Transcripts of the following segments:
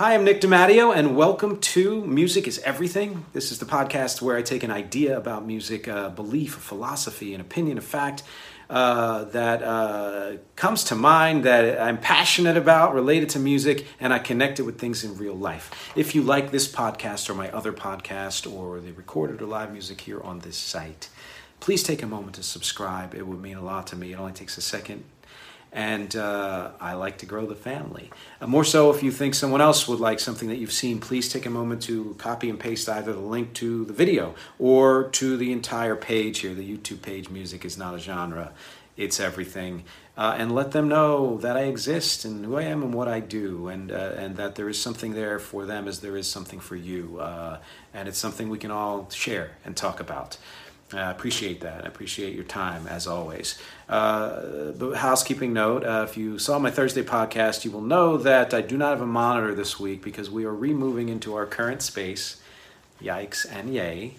Hi, I'm Nick DiMatteo, and welcome to Music is Everything. This is the podcast where I take an idea about music, a belief, a philosophy, an opinion, a fact uh, that uh, comes to mind that I'm passionate about, related to music, and I connect it with things in real life. If you like this podcast or my other podcast or the recorded or live music here on this site, please take a moment to subscribe. It would mean a lot to me. It only takes a second and uh, I like to grow the family. Uh, more so, if you think someone else would like something that you've seen, please take a moment to copy and paste either the link to the video or to the entire page here. The YouTube page, Music is Not a Genre, It's Everything. Uh, and let them know that I exist and who I am and what I do, and, uh, and that there is something there for them as there is something for you. Uh, and it's something we can all share and talk about. I appreciate that. I appreciate your time as always. Uh, but housekeeping note: uh, if you saw my Thursday podcast, you will know that I do not have a monitor this week because we are removing into our current space. Yikes and yay!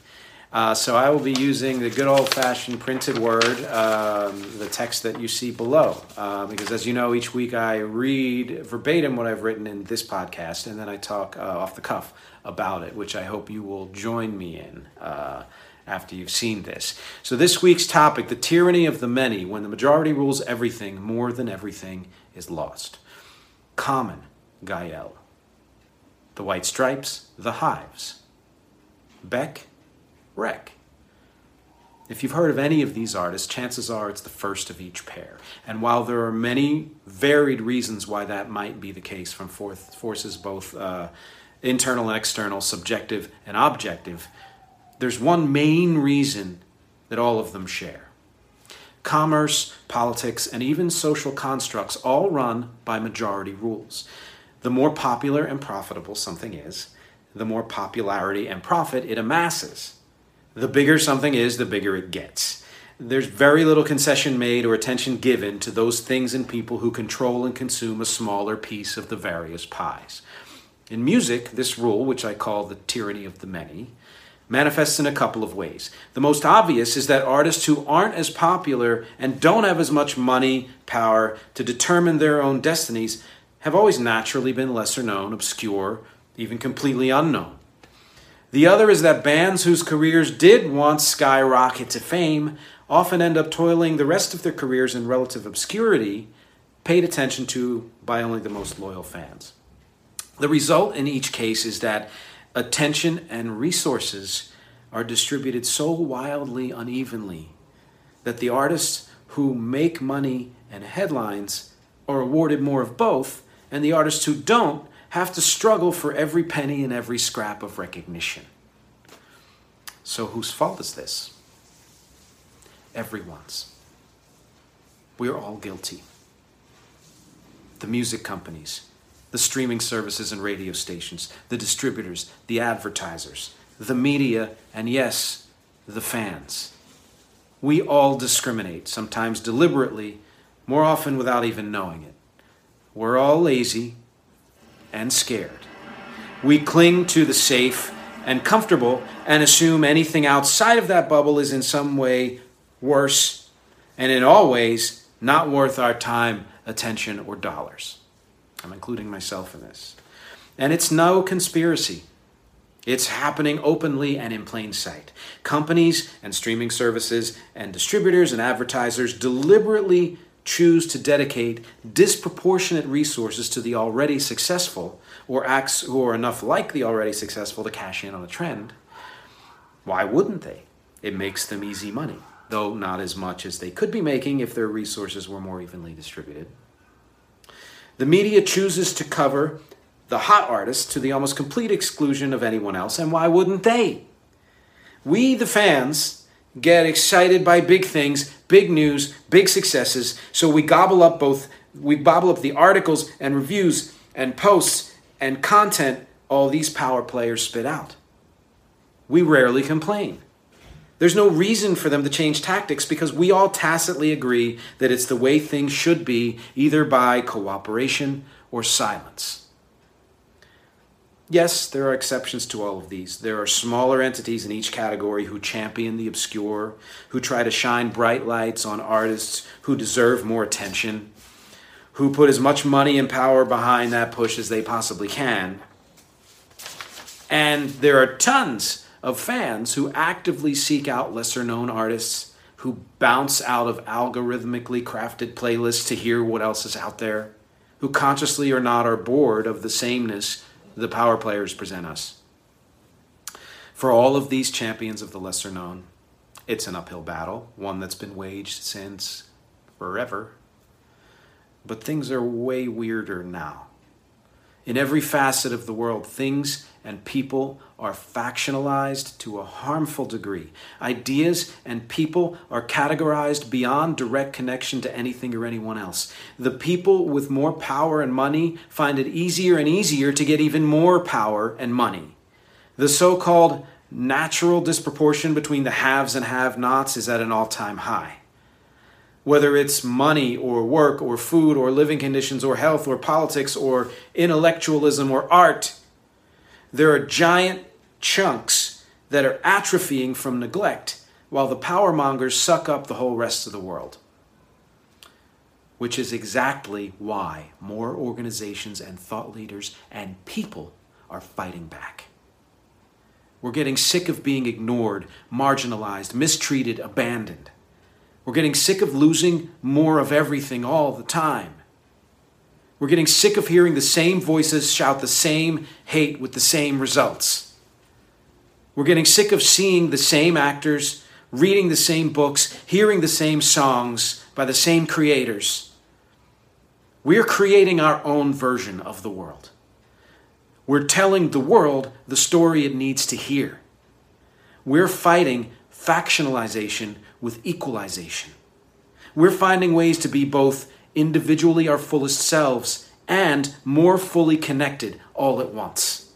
Uh, so I will be using the good old-fashioned printed word, um, the text that you see below, uh, because as you know, each week I read verbatim what I've written in this podcast, and then I talk uh, off the cuff about it, which I hope you will join me in. After you've seen this. So, this week's topic the tyranny of the many, when the majority rules everything, more than everything is lost. Common, Gael. The White Stripes, The Hives. Beck, REC. If you've heard of any of these artists, chances are it's the first of each pair. And while there are many varied reasons why that might be the case from forces both uh, internal and external, subjective and objective, there's one main reason that all of them share. Commerce, politics, and even social constructs all run by majority rules. The more popular and profitable something is, the more popularity and profit it amasses. The bigger something is, the bigger it gets. There's very little concession made or attention given to those things and people who control and consume a smaller piece of the various pies. In music, this rule, which I call the tyranny of the many, manifests in a couple of ways. The most obvious is that artists who aren't as popular and don't have as much money, power to determine their own destinies have always naturally been lesser known, obscure, even completely unknown. The other is that bands whose careers did once skyrocket to fame often end up toiling the rest of their careers in relative obscurity, paid attention to by only the most loyal fans. The result in each case is that attention and resources are distributed so wildly unevenly that the artists who make money and headlines are awarded more of both, and the artists who don't have to struggle for every penny and every scrap of recognition. So, whose fault is this? Everyone's. We're all guilty. The music companies, the streaming services and radio stations, the distributors, the advertisers, the media, and yes, the fans. We all discriminate, sometimes deliberately, more often without even knowing it. We're all lazy and scared. We cling to the safe and comfortable and assume anything outside of that bubble is in some way worse and in all ways not worth our time, attention, or dollars. I'm including myself in this. And it's no conspiracy. It's happening openly and in plain sight. Companies and streaming services and distributors and advertisers deliberately choose to dedicate disproportionate resources to the already successful or acts who are enough like the already successful to cash in on a trend. Why wouldn't they? It makes them easy money, though not as much as they could be making if their resources were more evenly distributed. The media chooses to cover the hot artists to the almost complete exclusion of anyone else, and why wouldn't they? We, the fans, get excited by big things, big news, big successes, so we gobble up both we gobble up the articles and reviews and posts and content all these power players spit out. We rarely complain. There's no reason for them to change tactics because we all tacitly agree that it's the way things should be, either by cooperation or silence. Yes, there are exceptions to all of these. There are smaller entities in each category who champion the obscure, who try to shine bright lights on artists who deserve more attention, who put as much money and power behind that push as they possibly can. And there are tons of fans who actively seek out lesser known artists, who bounce out of algorithmically crafted playlists to hear what else is out there, who consciously or not are bored of the sameness the power players present us. For all of these champions of the lesser known, it's an uphill battle, one that's been waged since forever. But things are way weirder now. In every facet of the world, things and people are factionalized to a harmful degree. Ideas and people are categorized beyond direct connection to anything or anyone else. The people with more power and money find it easier and easier to get even more power and money. The so called natural disproportion between the haves and have nots is at an all time high. Whether it's money or work or food or living conditions or health or politics or intellectualism or art, there are giant chunks that are atrophying from neglect while the power mongers suck up the whole rest of the world. Which is exactly why more organizations and thought leaders and people are fighting back. We're getting sick of being ignored, marginalized, mistreated, abandoned. We're getting sick of losing more of everything all the time. We're getting sick of hearing the same voices shout the same hate with the same results. We're getting sick of seeing the same actors, reading the same books, hearing the same songs by the same creators. We're creating our own version of the world. We're telling the world the story it needs to hear. We're fighting factionalization with equalization. We're finding ways to be both individually our fullest selves, and more fully connected all at once.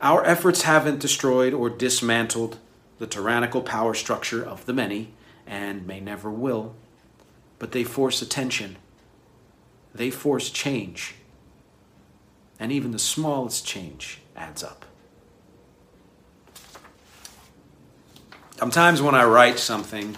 Our efforts haven't destroyed or dismantled the tyrannical power structure of the many, and may never will, but they force attention. They force change. And even the smallest change adds up. Sometimes when I write something,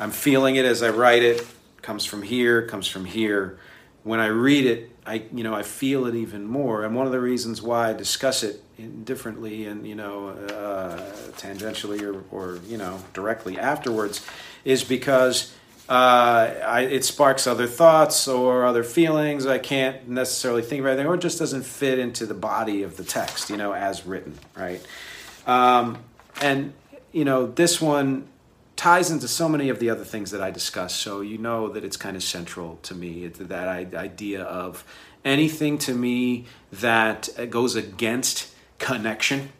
I'm feeling it as I write it, comes from here, comes from here. When I read it, I you know I feel it even more, and one of the reasons why I discuss it differently and you know uh, tangentially or, or you know directly afterwards is because uh, I, it sparks other thoughts or other feelings I can't necessarily think of anything, or it just doesn't fit into the body of the text, you know, as written, right? Um, and you know, this one ties into so many of the other things that I discuss. So you know that it's kind of central to me that idea of anything to me that uh, goes against connection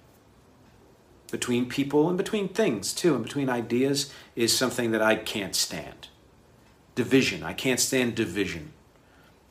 between people and between things too, and between ideas is something that I can't stand. Division. I can't stand division.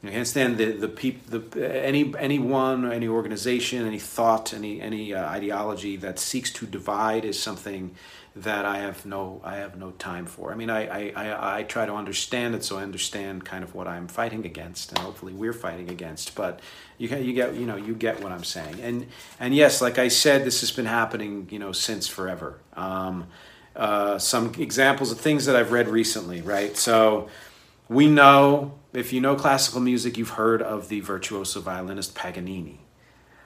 I can't the the peop, the any anyone, any organization, any thought, any any uh, ideology that seeks to divide is something that I have no I have no time for. I mean, I, I, I, try to understand it so I understand kind of what I'm fighting against, and hopefully we're fighting against. But you get you get you know you get what I'm saying, and and yes, like I said, this has been happening you know since forever. Um, uh, some examples of things that I've read recently, right? So we know if you know classical music, you've heard of the virtuoso violinist Paganini.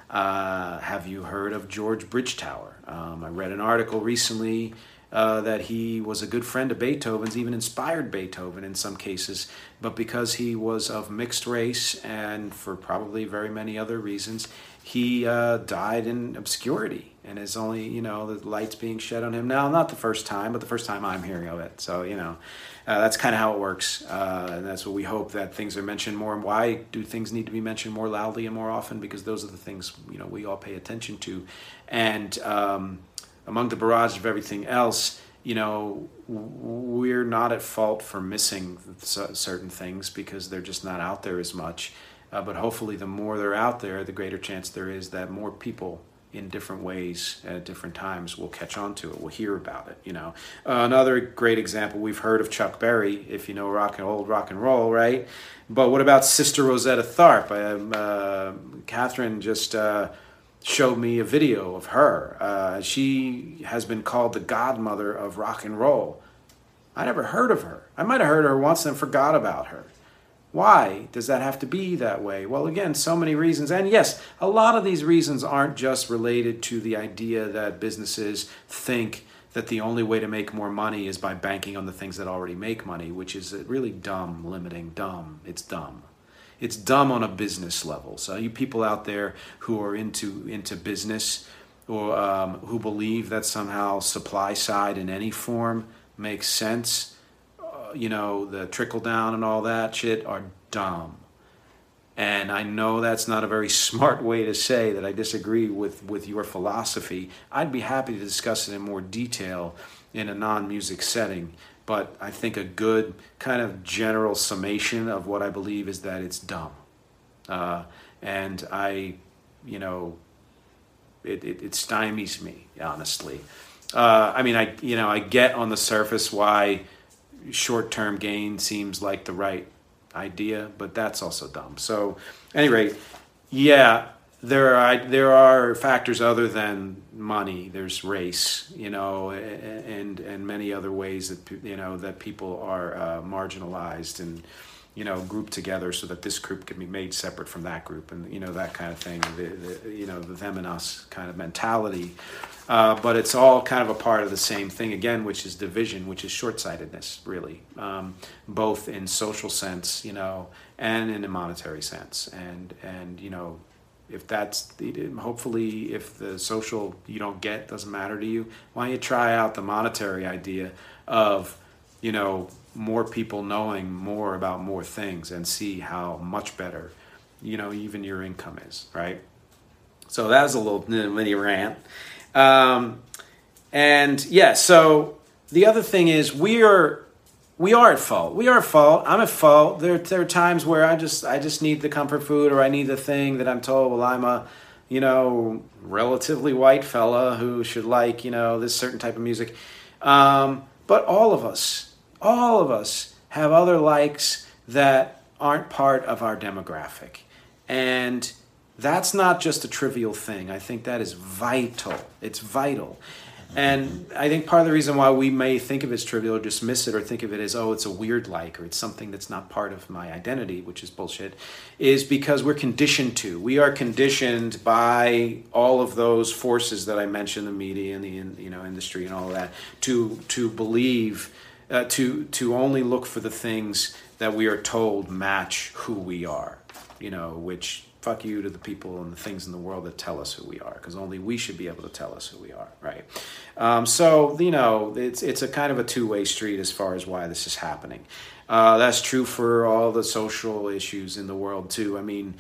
Uh, have you heard of George Bridgetower? Um, I read an article recently uh, that he was a good friend of Beethoven's, even inspired Beethoven in some cases, but because he was of mixed race and for probably very many other reasons, he uh, died in obscurity. And is only you know the lights being shed on him now. Not the first time, but the first time I'm hearing of it. So you know, uh, that's kind of how it works, uh, and that's what we hope that things are mentioned more. And why do things need to be mentioned more loudly and more often? Because those are the things you know we all pay attention to, and um, among the barrage of everything else, you know, we're not at fault for missing certain things because they're just not out there as much. Uh, but hopefully, the more they're out there, the greater chance there is that more people in different ways at different times. We'll catch on to it. We'll hear about it you know. Uh, another great example we've heard of chuck berry if you know rock and old rock and roll right? But what about sister rosetta Tharpe um, uh, catherine just uh, showed me a video of her. Uh, she has been called the godmother of rock and roll. I never heard of her. I might have heard her once and forgot about her why does that have to be that way? Well, again, so many reasons. And yes, a lot of these reasons aren't just related to the idea that businesses think that the only way to make more money is by banking on the things that already make money, which is really dumb, limiting, dumb. It's dumb. It's dumb on a business level. So you people out there who are into into business or um, who believe that somehow supply side in any form makes sense you know, the trickle down and all that shit are dumb. And I know that's not a very smart way to say that I disagree with, with your philosophy. I'd be happy to discuss it in more detail in a non music setting. But I think a good kind of general summation of what I believe is that it's dumb. Uh, and I, you know, it, it, it stymies me, honestly. Uh, I mean, I, you know, I get on the surface why short term gain seems like the right idea, but that's also dumb. So, any rate, yeah, there are there are factors other than money. There's race, you know, and and many other ways that you know that people are uh, marginalized and you know grouped together so that this group can be made separate from that group, and you know that kind of thing. The, the you know the them and us kind of mentality. Uh, but it's all kind of a part of the same thing again, which is division, which is short-sightedness, really, um, both in social sense, you know, and in a monetary sense. And and you know, if that's hopefully if the social you don't get doesn't matter to you, why don't you try out the monetary idea of, you know, more people knowing more about more things and see how much better, you know, even your income is, right? So that was a little mini rant. Um, and yeah, so the other thing is we are we are at fault. We are at fault. I'm at fault. There, there are times where I just I just need the comfort food or I need the thing that I'm told. Well, I'm a you know relatively white fella who should like you know this certain type of music. Um, but all of us, all of us have other likes that aren't part of our demographic, and that's not just a trivial thing. I think that is vital. It's vital. And I think part of the reason why we may think of it as trivial or dismiss it or think of it as, oh, it's a weird like or it's something that's not part of my identity, which is bullshit, is because we're conditioned to. We are conditioned by all of those forces that I mentioned, the media and the you know industry and all that, to to believe, uh, to to only look for the things that we are told match who we are, you know, which fuck you to the people and the things in the world that tell us who we are, because only we should be able to tell us who we are, right? Um, so you know, it's it's a kind of a two way street as far as why this is happening. Uh, that's true for all the social issues in the world too. I mean,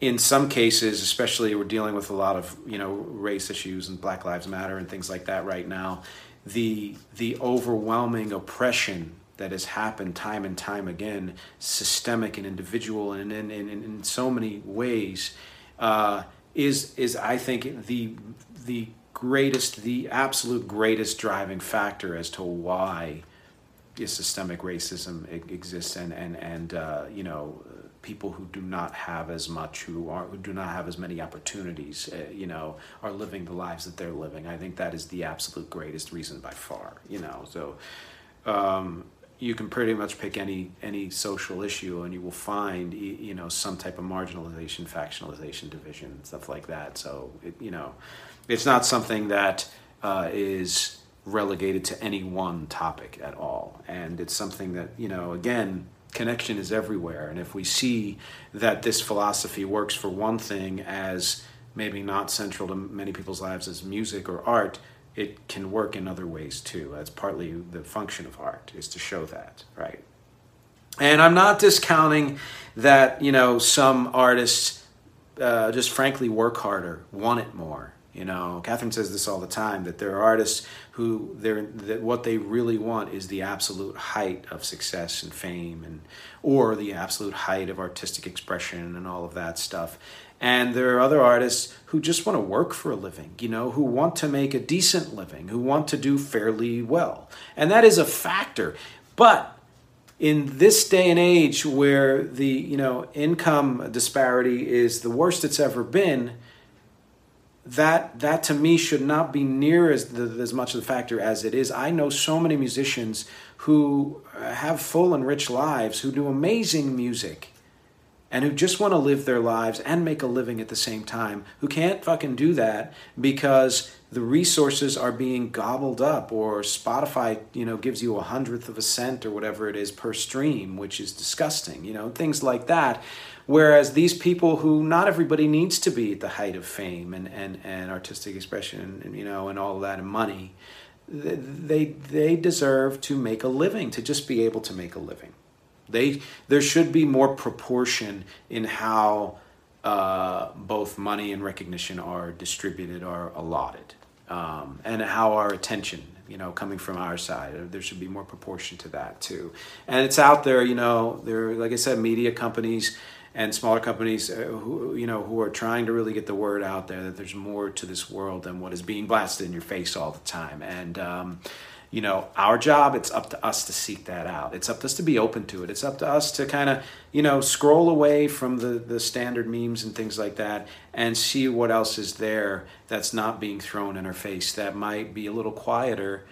in some cases, especially we're dealing with a lot of you know race issues and Black Lives Matter and things like that right now. The the overwhelming oppression that has happened time and time again, systemic and individual, and in, in, in, so many ways, uh, is is I think the the greatest, the absolute greatest driving factor as to why systemic racism exists, and and and uh, you know people who do not have as much, who are who do not have as many opportunities, uh, you know, are living the lives that they're living. I think that is the absolute greatest reason by far. You know, so. Um, you can pretty much pick any any social issue and you will find you know some type of marginalization factionalization division stuff like that. So it, you know it's not something that uh, is relegated to any one topic at all. And it's something that you know again connection is everywhere. And if we see that this philosophy works for one thing as maybe not central to many people's lives as music or art, it can work in other ways too. That's partly the function of art is to show that, right? And I'm not discounting that you know some artists uh, just frankly work harder, want it more. You know, Catherine says this all the time that there are artists who they're that what they really want is the absolute height of success and fame, and or the absolute height of artistic expression and all of that stuff. And there are other artists who just want to work for a living, you know, who want to make a decent living, who want to do fairly well. And that is a factor. But in this day and age where the, you know, income disparity is the worst it's ever been, that that to me should not be near as the, as much of the factor as it is. I know so many musicians who have full and rich lives, who do amazing music, and who just want to live their lives and make a living at the same time, who can't fucking do that because the resources are being gobbled up or Spotify, you know, gives you a hundredth of a cent or whatever it is per stream, which is disgusting, you know, things like that. Whereas these people who not everybody needs to be at the height of fame and, and, and artistic expression and, you know, and all that and money, they, they deserve to make a living, to just be able to make a living. They there should be more proportion in how uh, both money and recognition are distributed or allotted, um, and how our attention, you know, coming from our side, there should be more proportion to that too. And it's out there, you know, there, like I said, media companies and smaller companies uh, who you know who are trying to really get the word out there that there's more to this world than what is being blasted in your face all the time and um, you know our job it's up to us to seek that out. It's up to us to be open to it. It's up to us to kind of you know scroll away from the the standard memes and things like that and see what else is there that's not being thrown in our face that might be a little quieter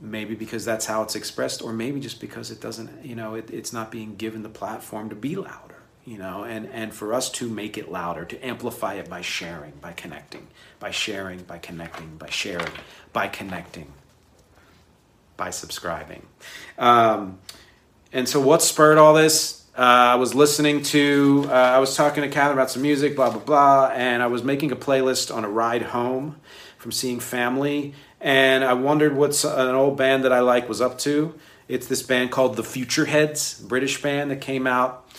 maybe because that's how it's expressed or maybe just because it doesn't you know it, it's not being given the platform to be louder you know and and for us to make it louder to amplify it by sharing by connecting by sharing by connecting by sharing by connecting by subscribing. Um, and so, what spurred all this? Uh, I was listening to, uh, I was talking to Catherine about some music, blah, blah, blah, and I was making a playlist on a ride home from seeing family. And I wondered what an old band that I like was up to. It's this band called The Futureheads, British band that came out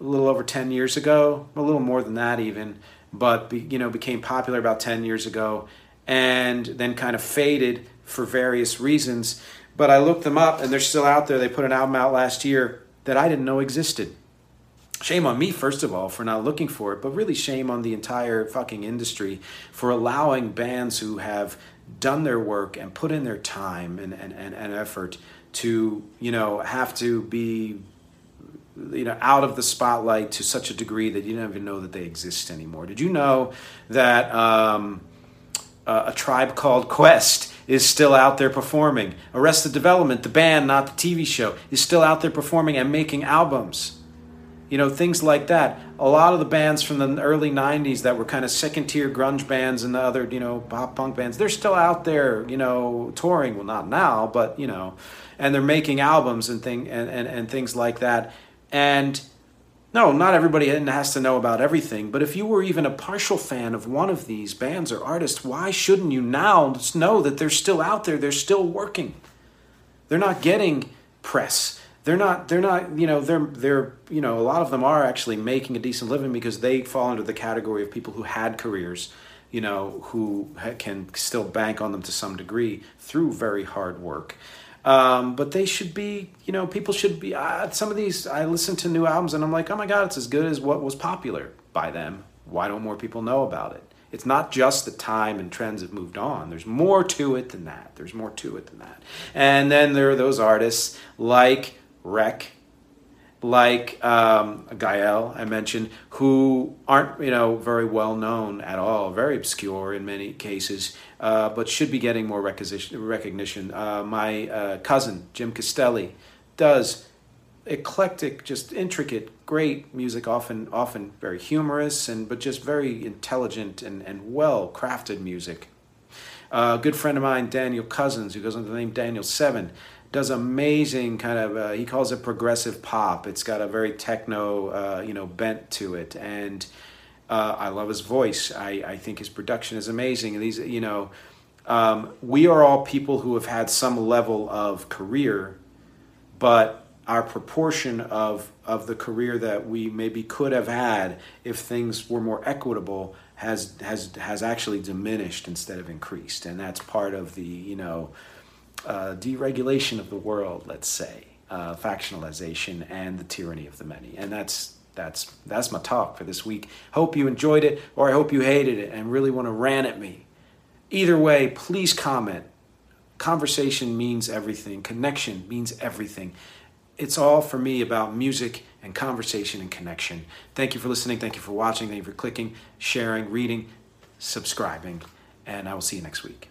a little over 10 years ago, a little more than that even, but be, you know became popular about 10 years ago and then kind of faded for various reasons. But I looked them up and they're still out there. They put an album out last year that I didn't know existed. Shame on me, first of all, for not looking for it, but really shame on the entire fucking industry for allowing bands who have done their work and put in their time and, and, and, and effort to, you know, have to be you know out of the spotlight to such a degree that you don't even know that they exist anymore. Did you know that um, a tribe called Quest is still out there performing. Arrested Development, the band, not the TV show, is still out there performing and making albums. You know, things like that. A lot of the bands from the early 90s that were kind of second tier grunge bands and the other, you know, pop punk bands, they're still out there, you know, touring. Well, not now, but, you know, and they're making albums and, thing, and, and, and things like that. And no, not everybody has to know about everything, but if you were even a partial fan of one of these bands or artists, why shouldn't you now know that they're still out there, they're still working? They're not getting press. They're not they're not, you know, they're they're, you know, a lot of them are actually making a decent living because they fall into the category of people who had careers, you know, who can still bank on them to some degree through very hard work. Um, but they should be, you know, people should be. Uh, some of these, I listen to new albums and I'm like, oh my God, it's as good as what was popular by them. Why don't more people know about it? It's not just the time and trends have moved on. There's more to it than that. There's more to it than that. And then there are those artists like REC like um, Gael, I mentioned, who aren't you know very well known at all, very obscure in many cases, uh, but should be getting more recognition. Uh, my uh, cousin Jim Castelli does eclectic, just intricate, great music, often often very humorous and but just very intelligent and, and well crafted music. Uh, a good friend of mine, Daniel Cousins, who goes under the name Daniel Seven does amazing kind of uh, he calls it progressive pop it's got a very techno uh, you know bent to it and Uh, I love his voice. I, I think his production is amazing. And these, you know, um, we are all people who have had some level of career, but our proportion of of the career that we maybe could have had if things were more equitable has has has actually diminished instead of increased, and that's part of the you know uh, deregulation of the world, let's say, uh, factionalization, and the tyranny of the many, and that's. That's that's my talk for this week. Hope you enjoyed it, or I hope you hated it and really want to rant at me. Either way, please comment. Conversation means everything. Connection means everything it's all for me about music and conversation and connection. Thank you for listening. Thank you for watching. Thank you for clicking, sharing, reading, subscribing. And I will see you next week.